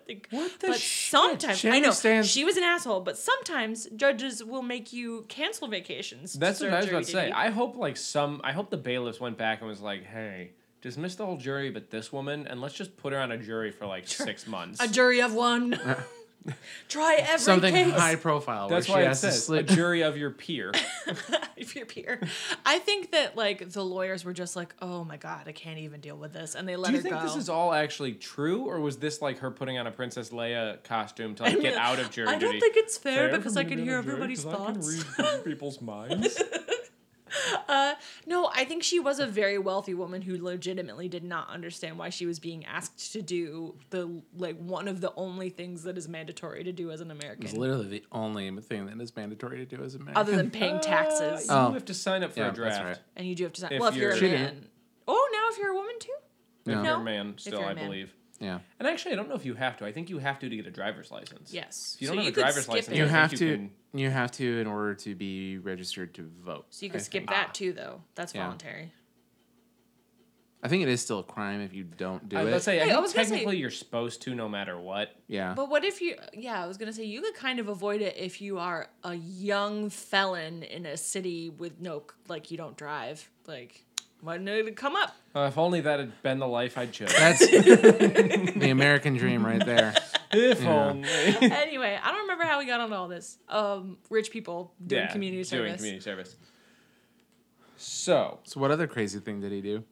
Think, What the but shit? sometimes She I know understands- she was an asshole, but sometimes judges will make you cancel vacations. that's what I was about to say. duty. I hope like some I hope the bailiffs went back and was like, "Hey, dismiss the whole jury but this woman and let's just put her on a jury for like 6 months." a jury of one. Try every Something case. high profile. That's why it says a jury of your peer. if you're peer. I think that like the lawyers were just like, oh my god, I can't even deal with this, and they let Do you her think go. this is all actually true, or was this like her putting on a Princess Leia costume to like mean, get out of jury I don't think it's fair, Fair because I can hear on a jury everybody's 'cause thoughts. I can read people's minds. Uh, no, I think she was a very wealthy woman who legitimately did not understand why she was being asked to do the like one of the only things that is mandatory to do as an American. It's literally the only thing that is mandatory to do as a man. other than paying taxes. you Oh. have to sign up for Yeah, a that's draft. right. And you do have to sign. If well, if you're, you're- a man. Oh, now if you're a woman too. If you're a man, still, you're a I man. believe. Yeah. And actually, I don't know if you have to. I think you have to to get a driver's license. Yes. If you So don't you have a driver's license. You have think to. you can- You have to in order to be registered to vote. So you I could skip think. that too, though. That's Yeah. voluntary. I think it is still a crime if you don't do I was it. about to say, I Wait, I think was gonna say- technically you're supposed to, no matter what. yeah. But what if you? Yeah, I was gonna say you could kind of avoid it if you are a young felon in a city with no, like you don't drive. Like, why didn't it come up? Uh, if only that had been the life I chose. That's the American dream right there. if Yeah. only. anyway, I don't remember how we got on all this. Um, rich people doing yeah, community doing service. community service. So, So what other crazy thing did he do?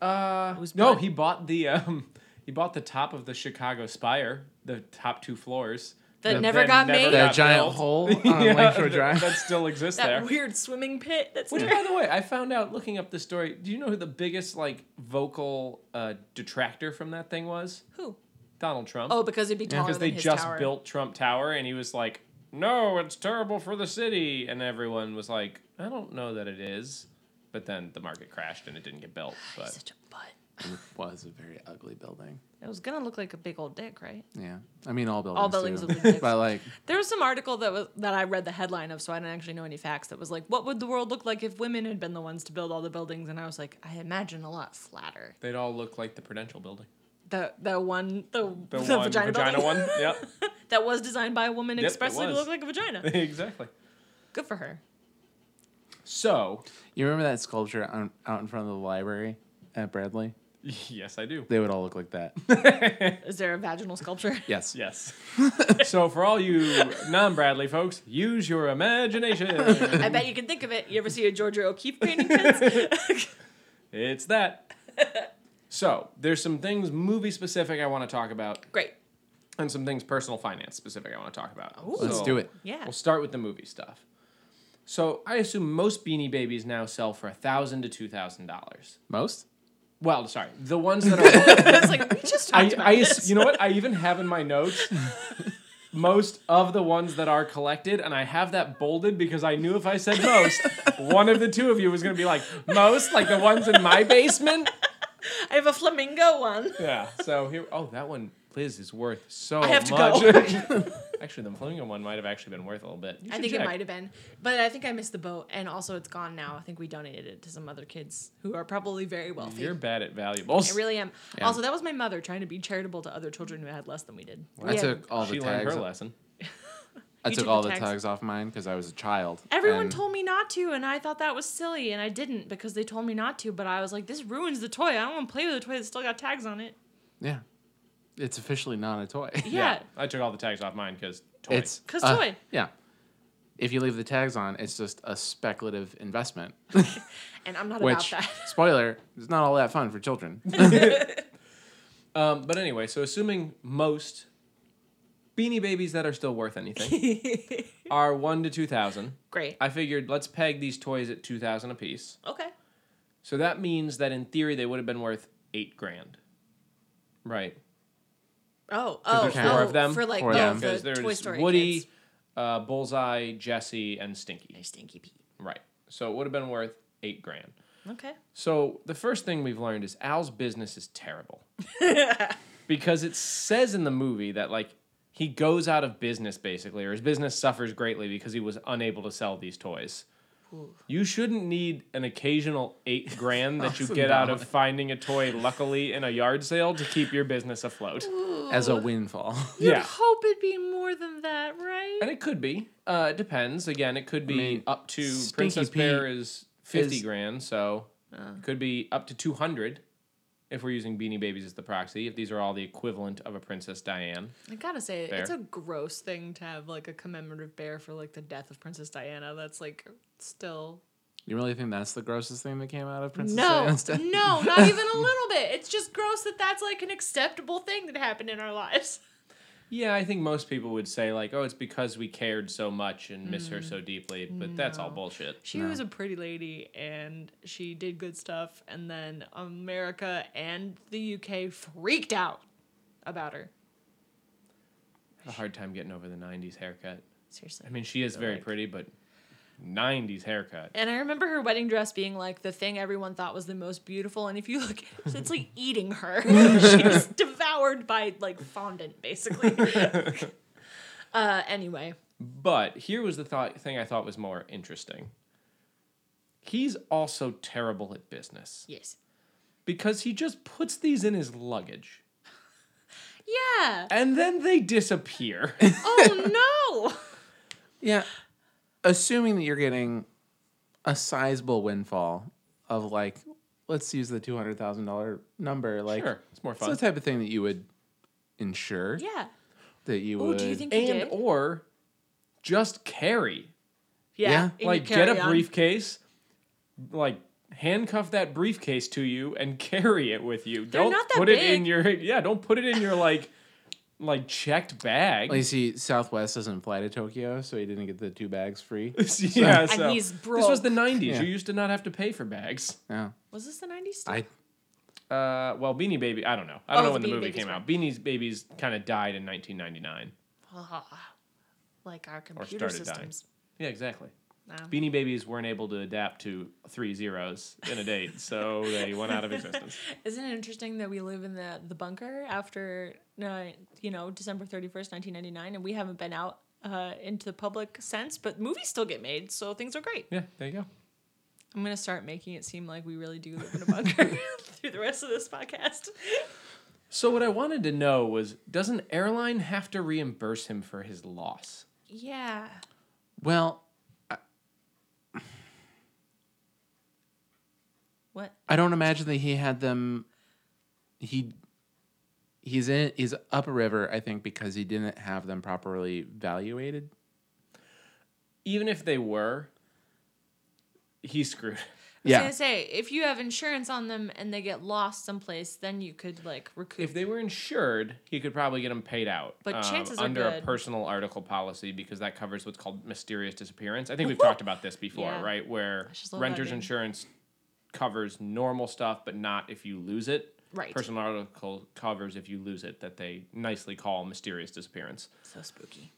uh, was no, put- he bought the um, he bought the top of the Chicago Spire, the top two floors. That The- never that got never made. That giant built. hole on Yeah, Lakeshore Drive. that still exists that there. weird swimming pit. That's Which, by the way, I found out looking up the story. Do you know who the biggest like vocal uh, detractor from that thing was? who? Donald Trump. Oh, because it'd be taller because than they his just tower. built Trump Tower, and he was like, "No, it's terrible for the city," and everyone was like, "I don't know that it is." But then the market crashed and it didn't get built. But Such a butt. It was a very ugly building. It was gonna look like a big old dick, right? Yeah. I mean, all buildings. All buildings do. look like dicks. but like, There was some article that was that I read the headline of, so I didn't actually know any facts. That was like, "What would the world look like if women had been the ones to build all the buildings?" And I was like, I imagine a lot flatter. they'd all look like the Prudential Building. The the one the, The, the one vagina, vagina, building one. Yep. that was designed by a woman Yep, it expressly to look like a vagina. exactly. Good for her. So, you remember that sculpture out, out in front of the library at Bradley? yes, I do. They would all look like that. Is there a vaginal sculpture? Yes. Yes. so for all you non-Bradley folks, use your imagination. I bet you can think of it. You ever see a Georgia O'Keeffe painting? Kids? It's that. so there's some things movie specific I want to talk about, Great. and some things personal finance specific I want to talk about. Let's So, do it. Yeah. We'll start with the movie stuff. So I assume most Beanie Babies now sell for a thousand to two thousand dollars. Most? Well, sorry, the ones that are. it's like we just I, about I, this. you know what? I even have in my notes most of the ones that are collected, and I have that bolded because I knew if I said most, one of the two of you was going to be like, most, like the ones in my basement. I have a flamingo one. Yeah. So here, oh, that one, Liz, is worth so I have to much. go. actually, the flamingo one might have actually been worth a little bit. You I should think it might have been, but I think I missed the boat, and also it's gone now. I think we donated it to some other kids who are probably very wealthy. You're bad at valuables. I really am. Yeah. Also, that was my mother trying to be charitable to other children who had less than we did. I We had- took all the she learned tags. her lesson. I took took all the the tags. tags off mine because I was a child. Everyone told me not to, and I thought that was silly, and I didn't because they told me not to. But I was like, this ruins the toy. I don't want to play with a toy that's still got tags on it. Yeah. It's officially not a toy. Yeah, I took all the tags off mine because toy. It's 'Cause uh, toy. Yeah. if you leave the tags on, it's just a speculative investment. And I'm not Which, about that. spoiler, is not all that fun for children. Um, but anyway, so assuming most beanie babies that are still worth anything are one to two thousand, Great. I figured let's peg these toys at two thousand apiece. Okay. So that means that in theory they would have been worth eight grand. Right. Oh, oh, there's four oh, of them. for like Four oh, of them. the there's Toy Story Woody, kids. uh, Bullseye, Jesse, and Stinky. There's Stinky Pete. Right. So it would have been worth eight grand. Okay. So the first thing we've learned is Al's business is terrible. because it says in the movie that like he goes out of business basically, or his business suffers greatly because he was unable to sell these toys. You shouldn't need an occasional eight grand that you get out of finding a toy luckily in a yard sale to keep your business afloat. as a windfall. You'd Yeah. hope it'd be more than that, right? And it could be. Uh, it depends. Again, it could be mean, up to Stinky Princess Bear Pete is fifty is- grand, so Uh. could be up to two hundred if we're using Beanie Babies as the proxy. If these are all the equivalent of a Princess Diane, I gotta say, it's a gross thing to have like a commemorative bear for like the death of Princess Diana. That's like still You really think that's the grossest thing that came out of Princess no, Diana's death? no, not even a little bit. It's just gross that that's like an acceptable thing that happened in our lives. yeah, I think most people would say like, oh, it's because we cared so much and miss her mm. so deeply, but that's all bullshit. She No. was a pretty lady and she did good stuff, and then America and the UK freaked out about her. I had a hard time getting over the '90s haircut. Seriously. I mean, she is very Like- pretty, but '90s haircut. And I remember her wedding dress being like the thing everyone thought was the most beautiful. And if you look at it, it's like eating her. She's devoured by like fondant, basically. uh, anyway, But here was the thought thing I thought was more interesting. He's also terrible at business. yes. because he just puts these in his luggage Yeah. and then they disappear. Oh no. Yeah. Assuming that you're getting a sizable windfall of like, let's use the two hundred thousand dollar number. Like, sure, it's more it's the type of thing that you would insure. Yeah. That you Oh, would. do you think he and did? or just carry. Yeah. Yeah. in your like get a carry-on. briefcase, like handcuff that briefcase to you and carry it with you. They're don't not that put it in your yeah, don't put it in your like like checked bag. Well, you see, Southwest doesn't fly to Tokyo, so he didn't get the two bags free. yeah, And so he's this was the 90s. Yeah. You used to not have to pay for bags. Yeah. Was this the 90s? Still? I Uh, well, Beanie Baby, I don't know. I don't Oh, know when the the movie Babies came were- out. Beanie's Babies kind of died in 1999. Ah, like our Or computer started dying. systems. Yeah, exactly. Wow. Beanie Babies weren't able to adapt to three zeros in a date, so they went out of existence. Isn't it interesting that we live in the the bunker after uh, you know December thirty first, nineteen ninety nine, and we haven't been out uh, into the public sense, but movies still get made, so things are great. Yeah, there you go. I'm gonna start making it seem like we really do live in a bunker through the rest of this podcast. So what I wanted to know was, does an airline have to reimburse him for his loss? Yeah. well, What? I don't imagine that he had them. He he's in he's up a river, I think, because he didn't have them properly evaluated. Even if they were, he's screwed. I was Yeah. gonna say if you have insurance on them and they get lost someplace, then you could like recoup. If they were insured, he could probably get them paid out. um, But chances are under a personal article policy because that covers what's called mysterious disappearance. I think we've talked about this before, Yeah. right? Where just love that renters name. insurance covers normal stuff, but not if you lose it. Right. Personal article covers if you lose it, that they nicely call mysterious disappearance. so spooky.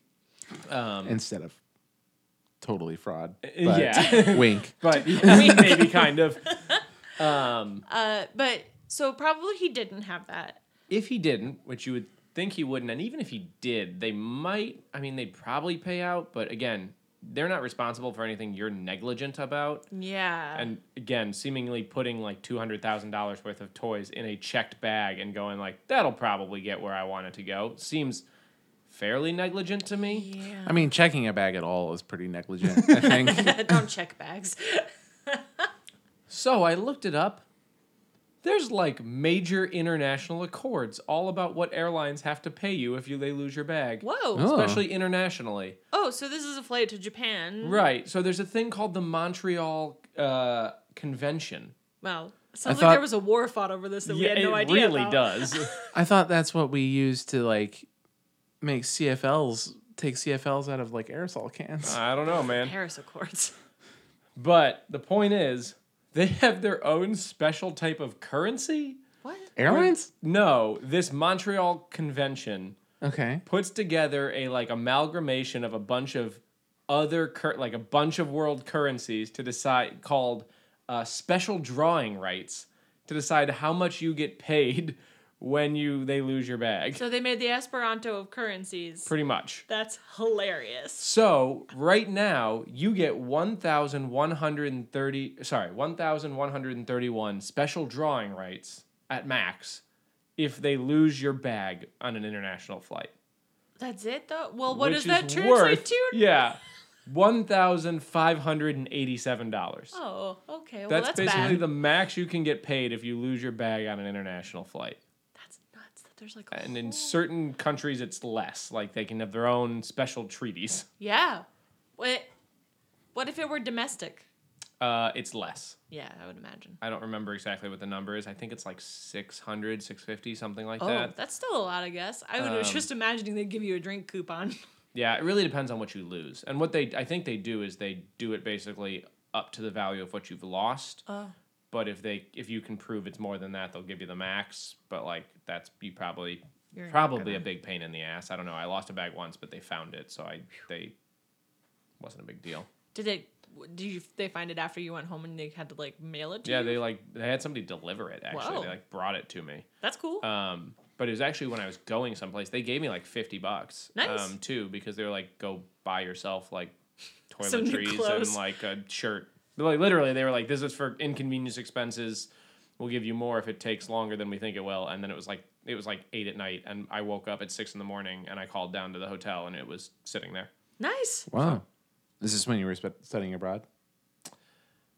Um, instead of totally fraud. Uh, But yeah. wink. but maybe kind of. Um, Uh, but so probably he didn't have that. if he didn't, which you would think he wouldn't, and even if he did, they might. I mean, they'd probably pay out, but again, they're not responsible for anything you're negligent about. Yeah. And again, seemingly putting like two hundred thousand dollars worth of toys in a checked bag and going like that'll probably get where I want it to go seems fairly negligent to me. yeah. I mean, checking a bag at all is pretty negligent. I think. Don't check bags. So I looked it up. There's like major international accords all about what airlines have to pay you if you they lose your bag. Whoa. Oh. Especially internationally. Oh, so this is a flight to Japan. Right. So there's a thing called the Montreal uh, Convention. Wow. Sounds like thought- there was a war fought over this that we had no idea. it really about. does. I thought that's what we use to like make CFLs take CFLs out of like aerosol cans. I don't know, man. Paris Accords. But the point is, they have their own special type of currency. What? Airlines? No, this Montreal Convention Okay. puts together a like amalgamation of a bunch of other cur- like a bunch of world currencies to decide called uh, special drawing rights to decide how much you get paid when you they lose your bag. So they made the Esperanto of currencies. Pretty much. That's hilarious. So right now you get one thousand one hundred and thirty sorry, one thousand one hundred and thirty one special drawing rights at max if they lose your bag on an international flight. That's it though. Well, what does that translate worth- to? Yeah. One thousand five hundred and eighty-seven dollars. Oh, okay. Well, that's, that's, basically bad. the max you can get paid if you lose your bag on an international flight. That's nuts. That there's like. A And in certain countries, it's less. Like they can have their own special treaties. Yeah. What? What if it were domestic? Uh, it's less. Yeah, I would imagine. I don't remember exactly what the number is. I think it's like 600, 650, something like that. Oh, that. that's still a lot, I guess. I was Um, just imagining they'd give you a drink coupon. Yeah, it really depends on what you lose. And what they, I think they do is they do it basically up to the value of what you've lost. Oh. But if they, if you can prove it's more than that, they'll give you the max. But like that's you probably, You're probably a big pain in the ass. I don't know. I lost a bag once, but they found it, so I they wasn't a big deal. Did they? Did you? They find it after you went home and they had to like mail it to you? Yeah, you? they like they had somebody deliver it. Actually, Whoa. they like brought it to me. That's cool. Um, but it was actually when I was going someplace. They gave me like fifty bucks. Nice. Um, too, because they were like, go buy yourself like Some new toiletries and clothes. like a shirt. But, like literally, they were like, this is for inconvenience expenses. We'll give you more if it takes longer than we think it will. And then it was like it was like eight at night, and I woke up at six in the morning, and I called down to the hotel, and it was sitting there. nice. Wow. This is this when you were spe- studying abroad?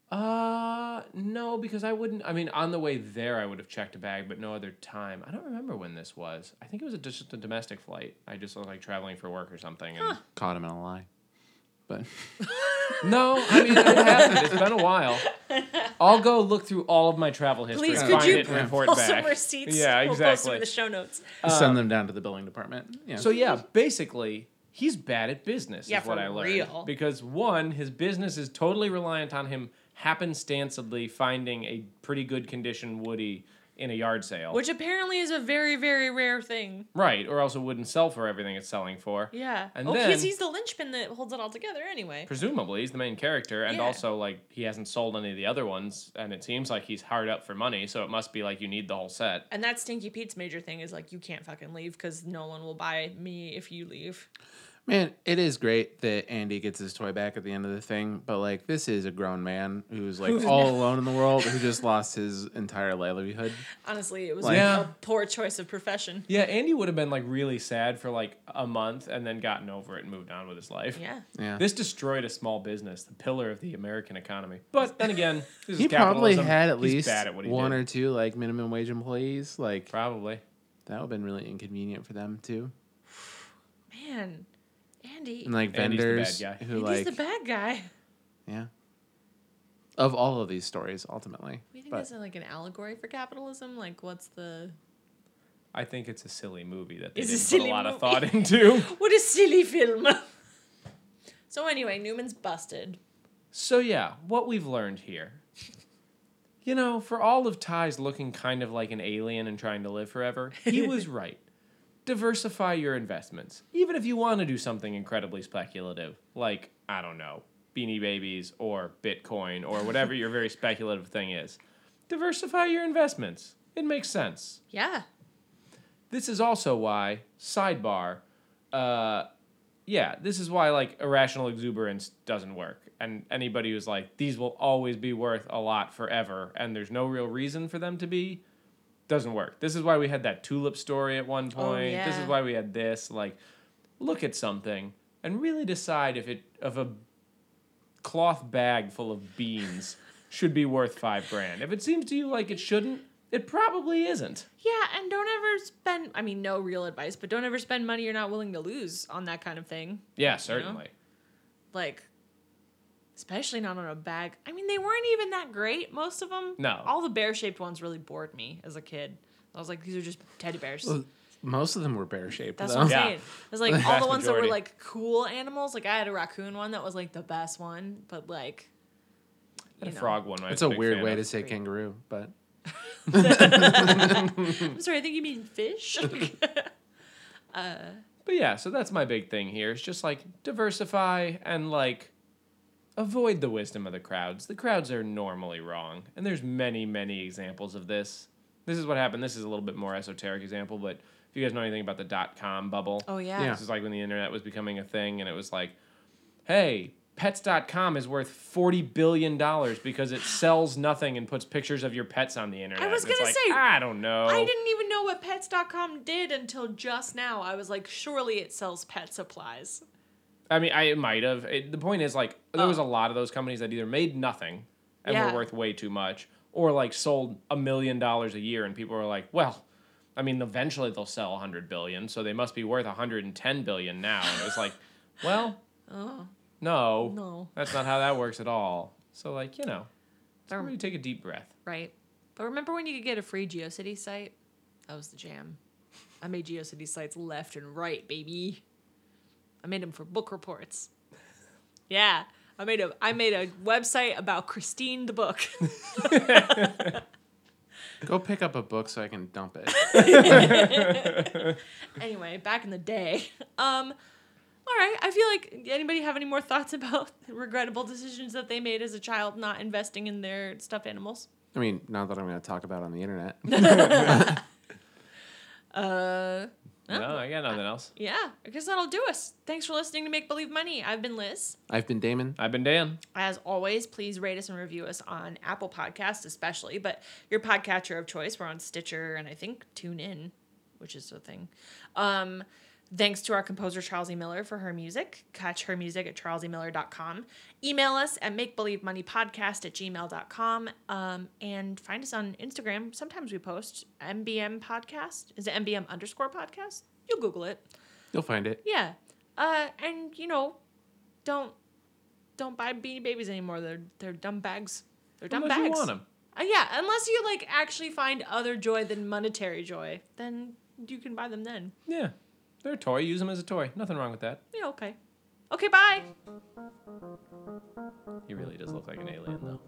Uh, no, because I wouldn't. I mean, on the way there, I would have checked a bag, but no other time. I don't remember when this was. I think it was a, just a domestic flight. I just was like traveling for work or something. And Caught him in a lie. But no, I mean, it happened. It's been a while. I'll go look through all of my travel history, Please, and could find you it and report pull back. some receipts? Yeah, We'll post them exactly. in the show notes. send uh, them down to the billing department. Yeah. So yeah, basically, he's bad at business. Yeah, is what for I learned. real. Because one, his business is totally reliant on him happenstancedly finding a pretty good condition Woody in a yard sale. Which apparently is a very, very rare thing. right, or else it wouldn't sell for everything it's selling for. Yeah. And oh, then- because he's the linchpin that holds it all together anyway. Presumably, he's the main character, and Yeah. also like he hasn't sold any of the other ones, and it seems like he's hard up for money. So it must be like you need the whole set. And that's Stinky Pete's major thing is like you can't fucking leave because no one will buy me if you leave. Man, it is great that Andy gets his toy back at the end of the thing, but like this is a grown man who's like Who's all now- alone in the world who just lost his entire livelihood. Honestly, it was Like- Yeah. a poor choice of profession. Yeah, Andy would have been like really sad for like a month, and then gotten over it and moved on with his life. Yeah. Yeah. This destroyed a small business, the pillar of the American economy. But then again, this he is probably capitalism. had at He's least bad at what he one did. or two like minimum wage employees. Like Probably. that would have been really inconvenient for them too. Man, Andy. And like Andy's the bad vendors guy. who Andy's like the bad guy. yeah. Of all of these stories, ultimately. We think But- this is like an allegory for capitalism. Like, what's the I think it's a silly movie that they It's a didn't put a silly lot of movie. thought into. what a silly film? so anyway, Newman's busted. So yeah, what we've learned here. You know, for all of Ty's looking kind of like an alien and trying to live forever, he was right. Diversify your investments. Even if you want to do something incredibly speculative, like, I don't know, beanie babies or Bitcoin or whatever your very speculative thing is. Diversify your investments. It makes sense. Yeah. This is also why, sidebar, uh, yeah, this is why like irrational exuberance doesn't work. And anybody who's like, these will always be worth a lot forever, and there's no real reason for them to be, doesn't work. This is why we had that tulip story at one oh, point. This yeah. is why we had this. Like, look at something and really decide if it if a cloth bag full of beans should be worth five grand. If it seems to you like it shouldn't, It probably isn't. Yeah, and don't ever spend. I mean, no real advice, but don't ever spend money you're not willing to lose on that kind of thing. Yeah, certainly. Like, especially not on a bag. I mean, they weren't even that great. Most of them. No. All the bear shaped ones really bored me as a kid. I was like, these are just teddy bears. Well, Most of them were bear shaped. That's though. what I'm Yeah. saying. It was like all the ones that were like cool animals. Like I had a raccoon one that was like the best one, but like. And you a know. frog one. It's was a weird way of. to say kangaroo, but I'm sorry, I think you mean fish. Uh, but yeah, so that's my big thing here. It's just like diversify and like avoid the wisdom of the crowds. The crowds are normally wrong, and there's many, many examples of this. This is what happened. This is a little bit more esoteric example, but if you guys know anything about the dot com bubble, oh yeah. Yeah. this is like when the internet was becoming a thing, and it was like, hey. Pets.com is worth forty billion dollars because it sells nothing and puts pictures of your pets on the internet. I was And it's gonna say, I don't know. I didn't even know what pets.com did until just now. I was like, surely it sells pet supplies. I mean, I it might have. It, the point is, like, there was Oh. a lot of those companies that either made nothing and Yeah. were worth way too much, or like sold a million dollars a year, and people were like, well, I mean, eventually they'll sell a hundred billion, so they must be worth a hundred and ten billion now. And it was like, well, Oh, no, no. that's not how that works at all. So, like, you know, everybody take a deep breath. Right. But remember when you could get a free GeoCity site? That was the jam. I made GeoCity sites left and right, baby. I made them for book reports. Yeah. I made a I made a website about Christine the book. go pick up a book so I can dump it. anyway, back in the day. Um all right, I feel like anybody have any more thoughts about regrettable decisions that they made as a child not investing in their stuffed animals? I mean, not that I'm going to talk about on the internet. Uh No, I got nothing else. yeah, I guess that'll do us. Thanks for listening to Make Believe Money. I've been Liz. I've been Damon. I've been Dan. As always, please rate us and review us on Apple Podcasts, especially, but your podcatcher of choice. We're on Stitcher and I think TuneIn, which is a thing. Um, thanks to our composer, Charles E. Miller, for her music. Catch her music at charlesemiller.com. Email us at makebelievemoneypodcast at gmail.com. Um, and find us on Instagram. Sometimes we post MBM podcast. Is it MBM underscore podcast? You'll Google it. You'll find it. Yeah. Uh, and, you know, don't don't buy beanie babies anymore. They're they're dumb bags. They're dumb bags. Unless bags. you want them. Uh, yeah, unless you like actually find other joy than monetary joy, then you can buy them then. Yeah, they're a toy. Use them as a toy. Nothing wrong with that. Yeah, okay. Okay, bye. He really does look like an alien, though.